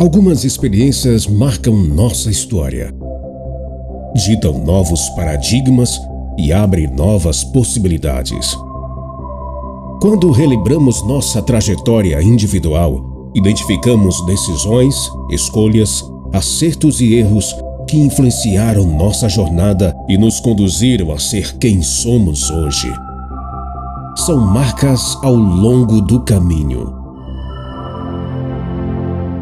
Algumas experiências marcam nossa história, ditam novos paradigmas e abrem novas possibilidades. Quando relembramos nossa trajetória individual, identificamos decisões, escolhas, acertos e erros que influenciaram nossa jornada e nos conduziram a ser quem somos hoje. São marcas ao longo do caminho.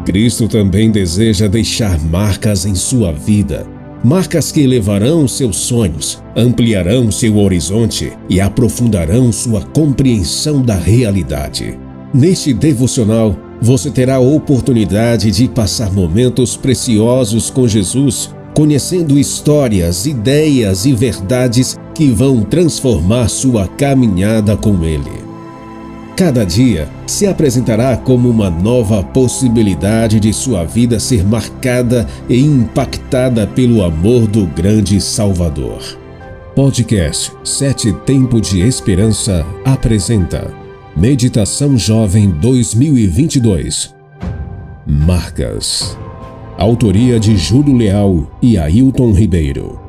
Cristo também deseja deixar marcas em sua vida. Marcas que elevarão seus sonhos, ampliarão seu horizonte e aprofundarão sua compreensão da realidade. Neste devocional, você terá a oportunidade de passar momentos preciosos com Jesus, conhecendo histórias, ideias e verdades que vão transformar sua caminhada com Ele. Cada dia se apresentará como uma nova possibilidade de sua vida ser marcada e impactada pelo amor do grande Salvador. Podcast Sete Tempo de Esperança apresenta Meditação Jovem 2022 Marcas. Autoria de Júlio Leal e Ailton Ribeiro